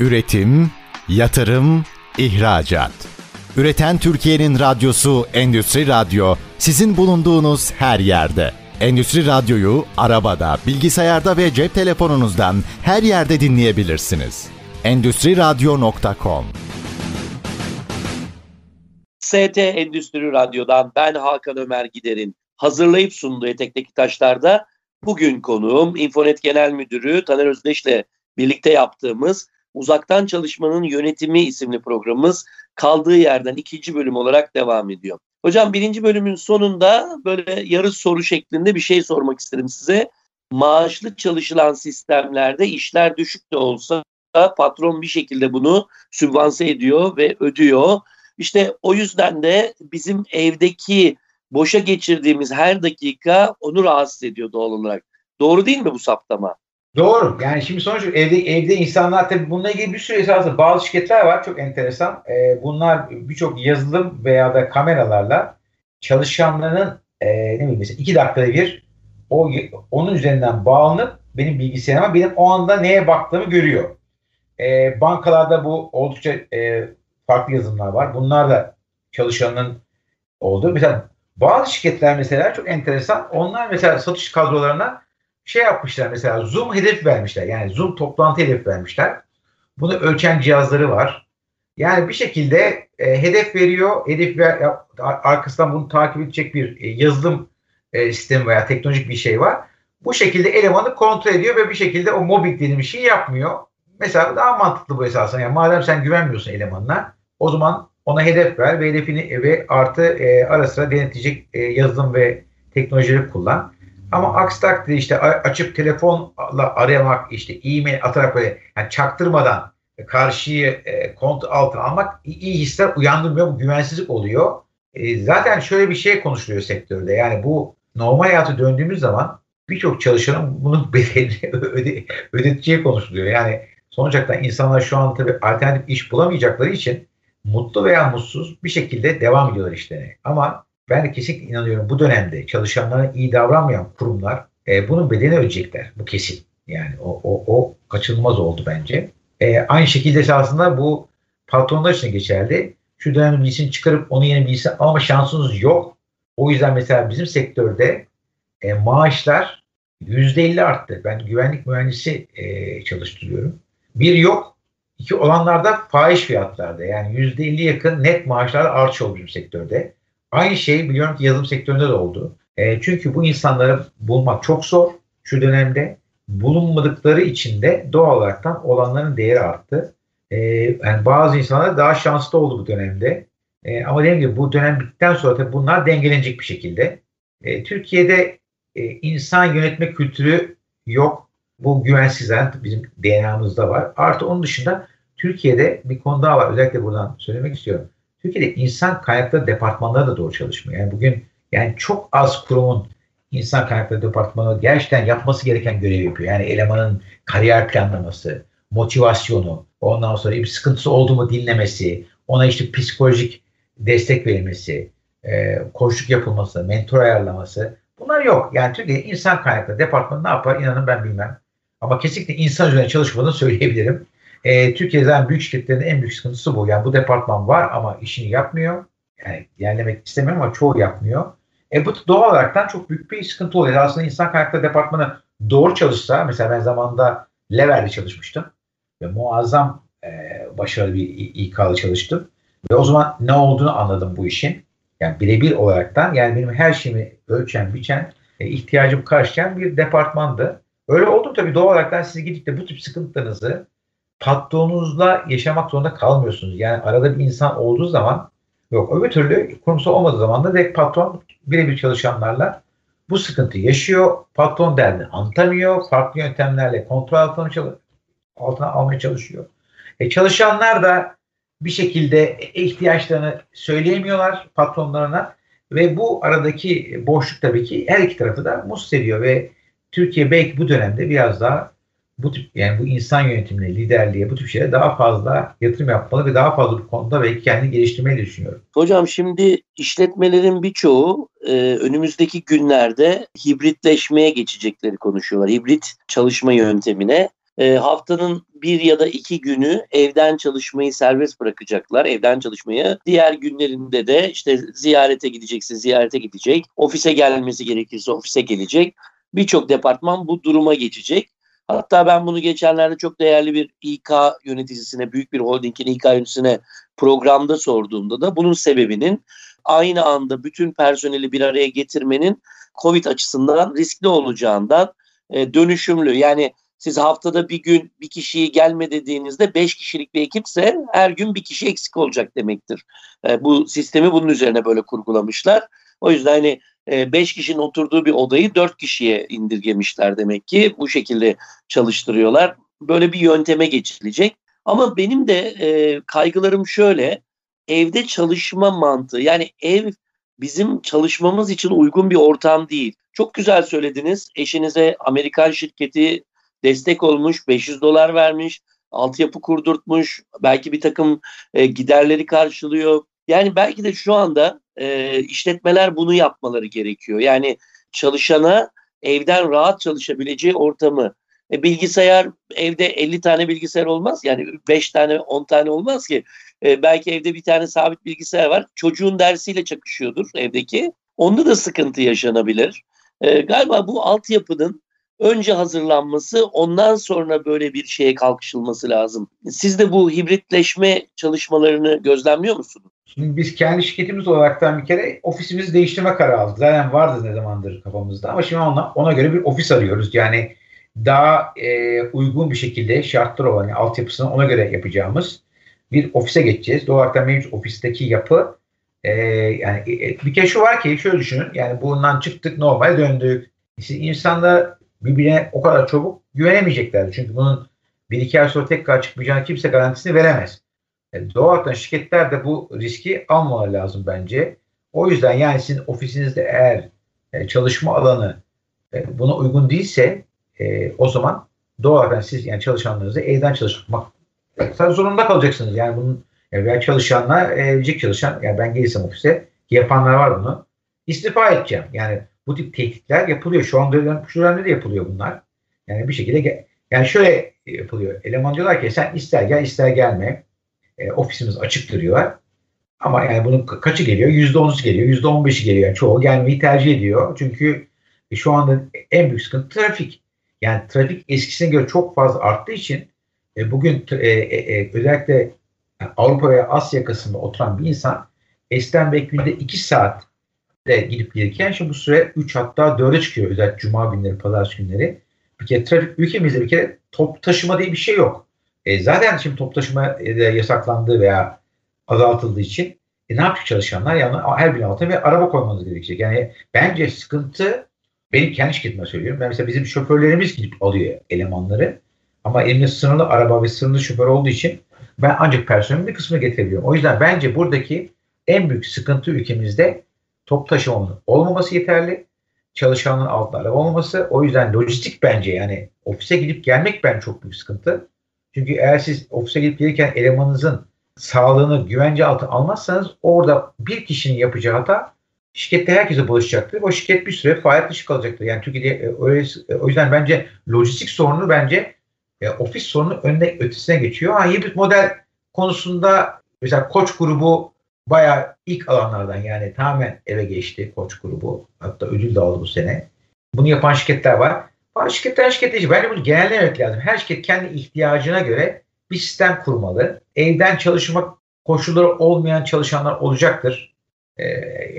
Üretim, yatırım, ihracat. Üreten Türkiye'nin radyosu Endüstri Radyo sizin bulunduğunuz her yerde. Endüstri Radyo'yu arabada, bilgisayarda ve cep telefonunuzdan her yerde dinleyebilirsiniz. Endüstri Radyo.com ST Endüstri Radyo'dan ben Hakan Ömer Gider'in hazırlayıp sunduğu Etek'teki Taşlar'da bugün konuğum İnfonet Genel Müdürü Taner Özdeş'le birlikte yaptığımız Uzaktan Çalışmanın Yönetimi isimli programımız kaldığı yerden ikinci bölüm olarak devam ediyor. Hocam birinci bölümün sonunda böyle yarı soru şeklinde bir şey sormak istedim size. Maaşlı çalışılan sistemlerde işler düşük de olsa patron bir şekilde bunu sübvanse ediyor ve ödüyor. İşte o yüzden de bizim evdeki boşa geçirdiğimiz her dakika onu rahatsız ediyor doğal olarak. Doğru değil mi bu saptama? Doğru. Yani şimdi sonuç evde evde insanlar tabii bununla ilgili bir sürü esasında bazı şirketler var çok enteresan. Ee, bunlar birçok yazılım veya da kameralarla çalışanların e, ne bileyim mesela iki dakikada bir o onun üzerinden bağlanıp benim bilgisayarıma benim o anda neye baktığımı görüyor. Ee, bankalarda bu oldukça e, farklı yazılımlar var. Bunlar da çalışanın olduğu. Mesela bazı şirketler mesela çok enteresan. Onlar mesela satış kadrolarına şey yapmışlar mesela Zoom hedef vermişler. Yani Zoom toplantı hedef vermişler. Bunu ölçen cihazları var. Yani bir şekilde e, hedef veriyor. Hedef ver, arkasından bunu takip edecek bir e, yazılım e, sistemi veya teknolojik bir şey var. Bu şekilde elemanı kontrol ediyor ve bir şekilde o mobbing dediğim şeyi yapmıyor. Mesela daha mantıklı bu esasında. Yani madem sen güvenmiyorsun elemanına o zaman ona hedef ver ve hedefini ve artı e, ara sıra denetleyecek e, yazılım ve teknolojileri kullan. Ama aksi takdirde işte açıp telefonla aramak, işte e-mail atarak böyle yani çaktırmadan karşıyı e, kontrol altına almak iyi hisler uyandırmıyor. Bu güvensizlik oluyor. E, zaten şöyle bir şey konuşuluyor sektörde. Yani bu normal hayatı döndüğümüz zaman birçok çalışanın bunun bedelini öde, ödeteceği konuşuluyor. Yani sonuç insanlar şu an tabii alternatif iş bulamayacakları için mutlu veya mutsuz bir şekilde devam ediyorlar işlerine. Ama ben kesinlikle inanıyorum bu dönemde çalışanlara iyi davranmayan kurumlar e, bunun bedelini ödeyecekler. Bu kesin. Yani o, o, o kaçınılmaz oldu bence. E, aynı şekilde esasında bu patronlar için geçerli. Şu dönemde birisini çıkarıp onun yerine birisi alma şansınız yok. O yüzden mesela bizim sektörde e, maaşlar %50 arttı. Ben güvenlik mühendisi e, çalıştırıyorum. Bir yok. iki olanlarda fahiş fiyatlarda. Yani %50 yakın net maaşlarda artış oldu bizim sektörde. Aynı şey biliyorum ki yazılım sektöründe de oldu. E, çünkü bu insanları bulmak çok zor şu dönemde. Bulunmadıkları için de doğal olaraktan olanların değeri arttı. E, yani bazı insanlar daha şanslı oldu bu dönemde. E, ama dediğim gibi bu dönem bittikten sonra tabii bunlar dengelenecek bir şekilde. E, Türkiye'de e, insan yönetme kültürü yok. Bu güvensizler bizim DNA'mızda var. Artı onun dışında Türkiye'de bir konu daha var. Özellikle buradan söylemek istiyorum. Türkiye'de insan kaynakları departmanları da doğru çalışmıyor. Yani bugün yani çok az kurumun insan kaynakları departmanı gerçekten yapması gereken görevi yapıyor. Yani elemanın kariyer planlaması, motivasyonu, ondan sonra bir sıkıntısı oldu mu dinlemesi, ona işte psikolojik destek verilmesi, e, koşluk yapılması, mentor ayarlaması bunlar yok. Yani Türkiye'de insan kaynakları departmanı ne yapar inanın ben bilmem. Ama kesinlikle insan üzerine çalışmadığını söyleyebilirim. E, Türkiye'de büyük şirketlerin en büyük sıkıntısı bu. Yani bu departman var ama işini yapmıyor. Yani yerlemek istemiyorum ama çoğu yapmıyor. E bu doğal olaraktan çok büyük bir sıkıntı oluyor. Aslında insan kaynakları departmanı doğru çalışsa, mesela ben zamanında Lever'de çalışmıştım ve muazzam e, başarılı bir İK'lı çalıştım. Ve o zaman ne olduğunu anladım bu işin. Yani birebir olaraktan yani benim her şeyimi ölçen, biçen, e, ihtiyacımı karşılayan bir departmandı. Öyle oldum tabii doğal olarak siz gidip de bu tip sıkıntılarınızı patronunuzla yaşamak zorunda kalmıyorsunuz. Yani arada bir insan olduğu zaman yok. Öbür türlü kurumsal olmadığı zaman da direkt patron birebir çalışanlarla bu sıkıntı yaşıyor. Patron derdini anlatamıyor. Farklı yöntemlerle kontrol altına, altına almaya çalışıyor. E çalışanlar da bir şekilde ihtiyaçlarını söyleyemiyorlar patronlarına ve bu aradaki boşluk tabii ki her iki tarafı da mutsuz ediyor ve Türkiye belki bu dönemde biraz daha bu tip yani bu insan yönetimine, liderliğe, bu tip şeylere daha fazla yatırım yapmalı ve daha fazla bu konuda belki kendini geliştirmeyi düşünüyorum. Hocam şimdi işletmelerin birçoğu e, önümüzdeki günlerde hibritleşmeye geçecekleri konuşuyorlar. Hibrit çalışma yöntemine. e, haftanın bir ya da iki günü evden çalışmayı serbest bırakacaklar. Evden çalışmayı. Diğer günlerinde de işte ziyarete gidecekse ziyarete gidecek. Ofise gelmesi gerekirse ofise gelecek. Birçok departman bu duruma geçecek. Hatta ben bunu geçenlerde çok değerli bir İK yöneticisine, büyük bir holdingin İK yöneticisine programda sorduğumda da bunun sebebinin aynı anda bütün personeli bir araya getirmenin COVID açısından riskli olacağından e, dönüşümlü yani siz haftada bir gün bir kişiyi gelme dediğinizde beş kişilik bir ekipse her gün bir kişi eksik olacak demektir. E, bu sistemi bunun üzerine böyle kurgulamışlar. O yüzden hani e, beş kişinin oturduğu bir odayı dört kişiye indirgemişler demek ki. Bu şekilde çalıştırıyorlar. Böyle bir yönteme geçilecek. Ama benim de e, kaygılarım şöyle. Evde çalışma mantığı yani ev bizim çalışmamız için uygun bir ortam değil. Çok güzel söylediniz. Eşinize Amerikan şirketi destek olmuş, 500 dolar vermiş, altyapı kurdurtmuş, belki bir takım e, giderleri karşılıyor. Yani belki de şu anda e, işletmeler bunu yapmaları gerekiyor. Yani çalışana evden rahat çalışabileceği ortamı. E, bilgisayar evde 50 tane bilgisayar olmaz. Yani 5 tane 10 tane olmaz ki. E, belki evde bir tane sabit bilgisayar var. Çocuğun dersiyle çakışıyordur evdeki. Onda da sıkıntı yaşanabilir. E, galiba bu altyapının önce hazırlanması ondan sonra böyle bir şeye kalkışılması lazım. Siz de bu hibritleşme çalışmalarını gözlemliyor musunuz? Şimdi biz kendi şirketimiz olaraktan bir kere ofisimizi değiştirme kararı aldık. Zaten vardı ne zamandır kafamızda ama şimdi ona, ona göre bir ofis arıyoruz. Yani daha e, uygun bir şekilde şartlar olan yani altyapısını ona göre yapacağımız bir ofise geçeceğiz. Doğal mevcut ofisteki yapı e, yani e, bir kere şu var ki şöyle düşünün yani bundan çıktık normale döndük. İşte insanlar birbirine o kadar çabuk güvenemeyeceklerdi. Çünkü bunun bir iki ay sonra tekrar çıkmayacağını kimse garantisini veremez. E, şirketler de bu riski almaları lazım bence. O yüzden yani sizin ofisinizde eğer e, çalışma alanı e, buna uygun değilse e, o zaman doğal siz yani çalışanlarınızı evden çalışmak zorunda kalacaksınız. Yani bunun yani veya çalışanlar evcik çalışan yani ben gelirsem ofise yapanlar var bunu istifa edeceğim. Yani bu tip tehditler yapılıyor. Şu anda şu dönemde de yapılıyor bunlar. Yani bir şekilde yani şöyle yapılıyor. Eleman diyorlar ki sen ister gel ister gelme. E, ofisimiz açıktır diyorlar. Ama yani bunun kaçı geliyor? Yüzde onusu geliyor. Yüzde on beşi geliyor. Yani çoğu gelmeyi tercih ediyor. Çünkü şu anda en büyük sıkıntı trafik. Yani trafik eskisine göre çok fazla arttığı için e, bugün e, e, e, özellikle Avrupa veya Asya yakasında oturan bir insan Esten Bey günde 2 saat de gidip gelirken şimdi bu süre 3 hatta 4'e çıkıyor özellikle cuma günleri, pazar günleri. Bir kere trafik ülkemizde bir kere top taşıma diye bir şey yok. E, zaten şimdi top taşıma e, yasaklandığı veya azaltıldığı için e, ne yapacak çalışanlar? Yani her bir altına ve araba koymanız gerekecek. Yani bence sıkıntı benim kendi şirketime söylüyorum. Ben mesela bizim şoförlerimiz gidip alıyor elemanları. Ama elimde sınırlı araba ve sınırlı şoför olduğu için ben ancak personelin bir kısmını getirebiliyorum. O yüzden bence buradaki en büyük sıkıntı ülkemizde top taşımanın olmaması yeterli. Çalışanların altında araba olmaması. O yüzden lojistik bence yani ofise gidip gelmek ben çok büyük sıkıntı. Çünkü eğer siz ofise gidip gelirken elemanınızın sağlığını güvence altına almazsanız orada bir kişinin yapacağı hata şirkette herkese bulaşacaktır. O şirket bir süre faaliyet dışı kalacaktır. Yani Türkiye'de e, öyle, e, o yüzden bence lojistik sorunu bence e, ofis sorunu önüne ötesine geçiyor. Ha, hibrit model konusunda mesela koç grubu bayağı ilk alanlardan yani tamamen eve geçti koç grubu. Hatta ödül de aldı bu sene. Bunu yapan şirketler var. Bazı şirketler şirket değil. Bence bunu genellemek lazım. Her şirket kendi ihtiyacına göre bir sistem kurmalı. Evden çalışmak koşulları olmayan çalışanlar olacaktır. Ee,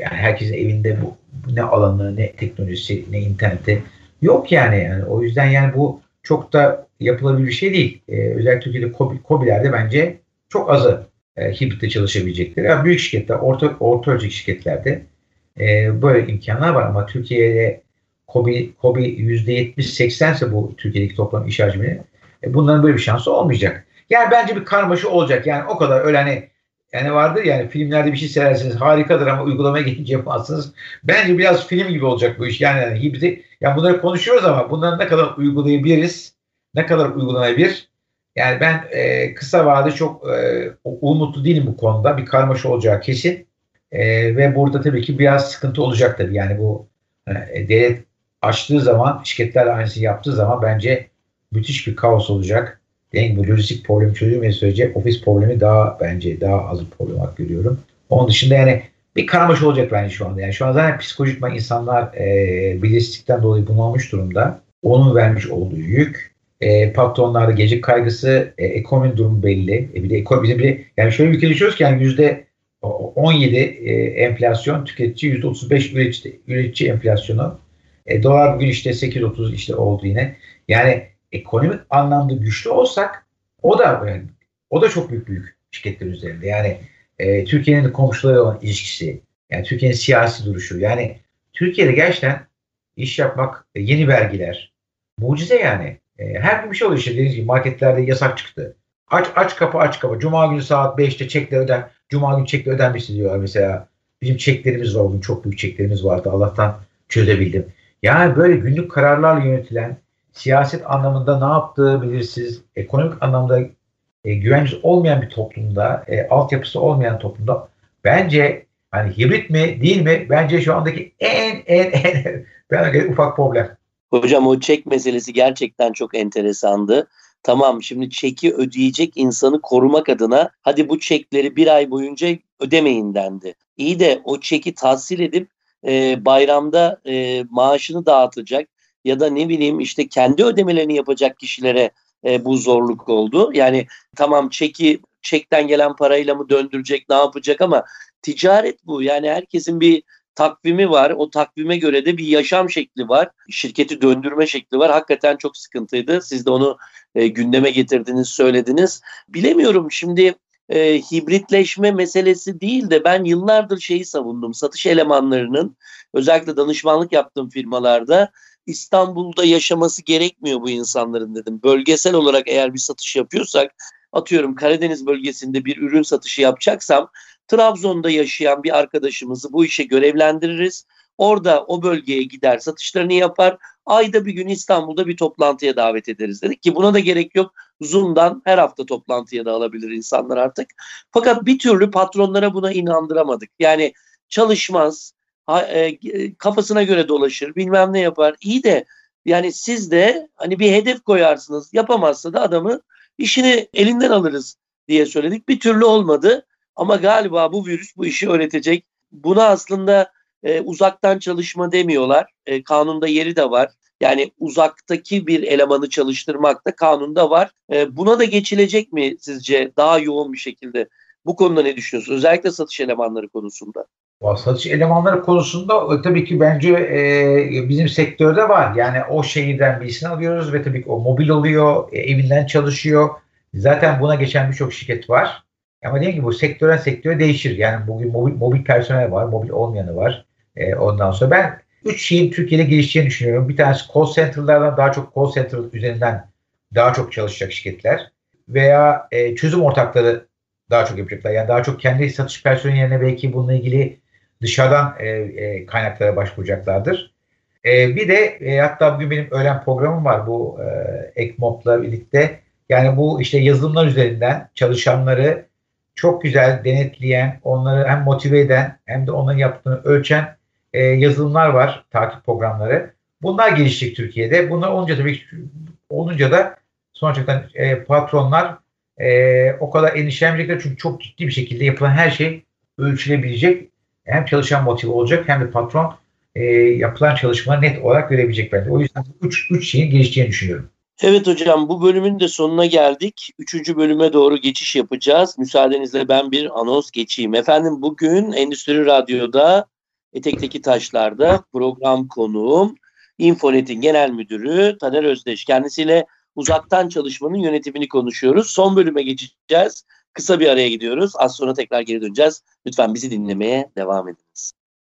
yani herkesin evinde bu ne alanı, ne teknolojisi, ne interneti yok yani. yani. O yüzden yani bu çok da yapılabilir bir şey değil. Ee, özellikle Türkiye'de kobi, kobilerde bence çok azı e, hibritte çalışabilecekler. Yani büyük şirketler, orta, orta ölçek şirketlerde e, böyle imkanlar var ama Türkiye'de Kobi, Kobi %70-80 ise bu Türkiye'deki toplam iş hacmini e, bunların böyle bir şansı olmayacak. Yani bence bir karmaşa olacak. Yani o kadar öyle hani yani vardır yani filmlerde bir şey seyredersiniz harikadır ama uygulamaya gelince yapmazsınız. Bence biraz film gibi olacak bu iş. Yani, yani hibridi, yani bunları konuşuyoruz ama bunları ne kadar uygulayabiliriz, ne kadar uygulanabilir yani ben e, kısa vade çok e, umutlu değilim bu konuda. Bir olacağı kesin. E, ve burada tabii ki biraz sıkıntı olacak tabii. Yani bu e, devlet açtığı zaman, şirketler aynısını yaptığı zaman bence müthiş bir kaos olacak. Denk bu lojistik problemi çözülmediği sürece ofis problemi daha bence daha az bir problem olarak görüyorum. Onun dışında yani bir karmaşa olacak bence şu anda. Yani şu an zaten psikolojik insanlar e, dolayı bunalmış durumda. Onun vermiş olduğu yük. E, patronlarda gece kaygısı, e, ekonomi durumu belli. E, bir de ekonomi bizim bir yani şöyle bir ülke yaşıyoruz ki yani yüzde 17 e, enflasyon, tüketici yüzde 35 üretici, üretici enflasyonu. E, dolar bugün işte 8.30 işte oldu yine. Yani ekonomik anlamda güçlü olsak o da yani, o da çok büyük büyük şirketler üzerinde. Yani e, Türkiye'nin komşuları olan ilişkisi, yani Türkiye'nin siyasi duruşu. Yani Türkiye'de gerçekten iş yapmak, e, yeni vergiler, mucize yani. E, her gün bir şey oluyor işte dediğiniz gibi marketlerde yasak çıktı. Aç aç kapı aç kapı. Cuma günü saat 5'te çekler öden. Cuma günü çekler ödenmiş diyorlar mesela. Bizim çeklerimiz var bugün çok büyük çeklerimiz vardı. Allah'tan çözebildim. Yani böyle günlük kararlarla yönetilen siyaset anlamında ne yaptığı belirsiz, ekonomik anlamda e, güvencesiz olmayan bir toplumda, e, altyapısı olmayan toplumda bence hani hibrit mi değil mi bence şu andaki en en en ben ufak problem. Hocam o çek meselesi gerçekten çok enteresandı. Tamam şimdi çeki ödeyecek insanı korumak adına hadi bu çekleri bir ay boyunca ödemeyin dendi. İyi de o çeki tahsil edip e, bayramda e, maaşını dağıtacak ya da ne bileyim işte kendi ödemelerini yapacak kişilere e, bu zorluk oldu. Yani tamam çeki çekten gelen parayla mı döndürecek ne yapacak ama ticaret bu. Yani herkesin bir takvimi var. O takvime göre de bir yaşam şekli var. Şirketi döndürme şekli var. Hakikaten çok sıkıntıydı. Siz de onu e, gündeme getirdiniz, söylediniz. Bilemiyorum şimdi e, hibritleşme meselesi değil de ben yıllardır şeyi savundum. Satış elemanlarının özellikle danışmanlık yaptığım firmalarda İstanbul'da yaşaması gerekmiyor bu insanların dedim. Bölgesel olarak eğer bir satış yapıyorsak atıyorum Karadeniz bölgesinde bir ürün satışı yapacaksam Trabzon'da yaşayan bir arkadaşımızı bu işe görevlendiririz. Orada o bölgeye gider satışlarını yapar. Ayda bir gün İstanbul'da bir toplantıya davet ederiz dedik ki buna da gerek yok. Zoom'dan her hafta toplantıya da alabilir insanlar artık. Fakat bir türlü patronlara buna inandıramadık. Yani çalışmaz, e, kafasına göre dolaşır, bilmem ne yapar. İyi de yani siz de hani bir hedef koyarsınız. Yapamazsa da adamı işini elinden alırız diye söyledik. Bir türlü olmadı. Ama galiba bu virüs bu işi öğretecek. Buna aslında e, uzaktan çalışma demiyorlar. E, kanunda yeri de var. Yani uzaktaki bir elemanı çalıştırmak da kanunda var. E, buna da geçilecek mi sizce daha yoğun bir şekilde? Bu konuda ne düşünüyorsunuz? Özellikle satış elemanları konusunda. Satış elemanları konusunda e, tabii ki bence e, bizim sektörde var. Yani o şehirden birisini alıyoruz ve tabii ki o mobil oluyor, e, evinden çalışıyor. Zaten buna geçen birçok şirket var. Ama dediğim gibi bu sektörden sektöre değişir. Yani bugün mobil, mobil personel var, mobil olmayanı var. E, ondan sonra ben üç şeyin Türkiye'de gelişeceğini düşünüyorum. Bir tanesi call center'lardan daha çok call center üzerinden daha çok çalışacak şirketler veya e, çözüm ortakları daha çok yapacaklar. Yani daha çok kendi satış personeli yerine belki bununla ilgili dışarıdan e, e, kaynaklara başvuracaklardır. E, bir de e, hatta bugün benim öğlen programım var bu e, Ekmop'la birlikte. Yani bu işte yazılımlar üzerinden çalışanları çok güzel denetleyen, onları hem motive eden hem de onların yaptığını ölçen e, yazılımlar var, takip programları. Bunlar gelişecek Türkiye'de. Bunlar olunca tabii olunca da sonuçta e, patronlar e, o kadar endişelenmeyecekler çünkü çok ciddi bir şekilde yapılan her şey ölçülebilecek. Hem çalışan motive olacak hem de patron e, yapılan çalışmaları net olarak görebilecek bence. O yüzden 3 şeyin gelişeceğini düşünüyorum. Evet hocam bu bölümün de sonuna geldik. Üçüncü bölüme doğru geçiş yapacağız. Müsaadenizle ben bir anons geçeyim. Efendim bugün Endüstri Radyo'da Etek'teki Taşlar'da program konuğum Infonet'in genel müdürü Taner Özdeş. Kendisiyle uzaktan çalışmanın yönetimini konuşuyoruz. Son bölüme geçeceğiz. Kısa bir araya gidiyoruz. Az sonra tekrar geri döneceğiz. Lütfen bizi dinlemeye devam ediniz.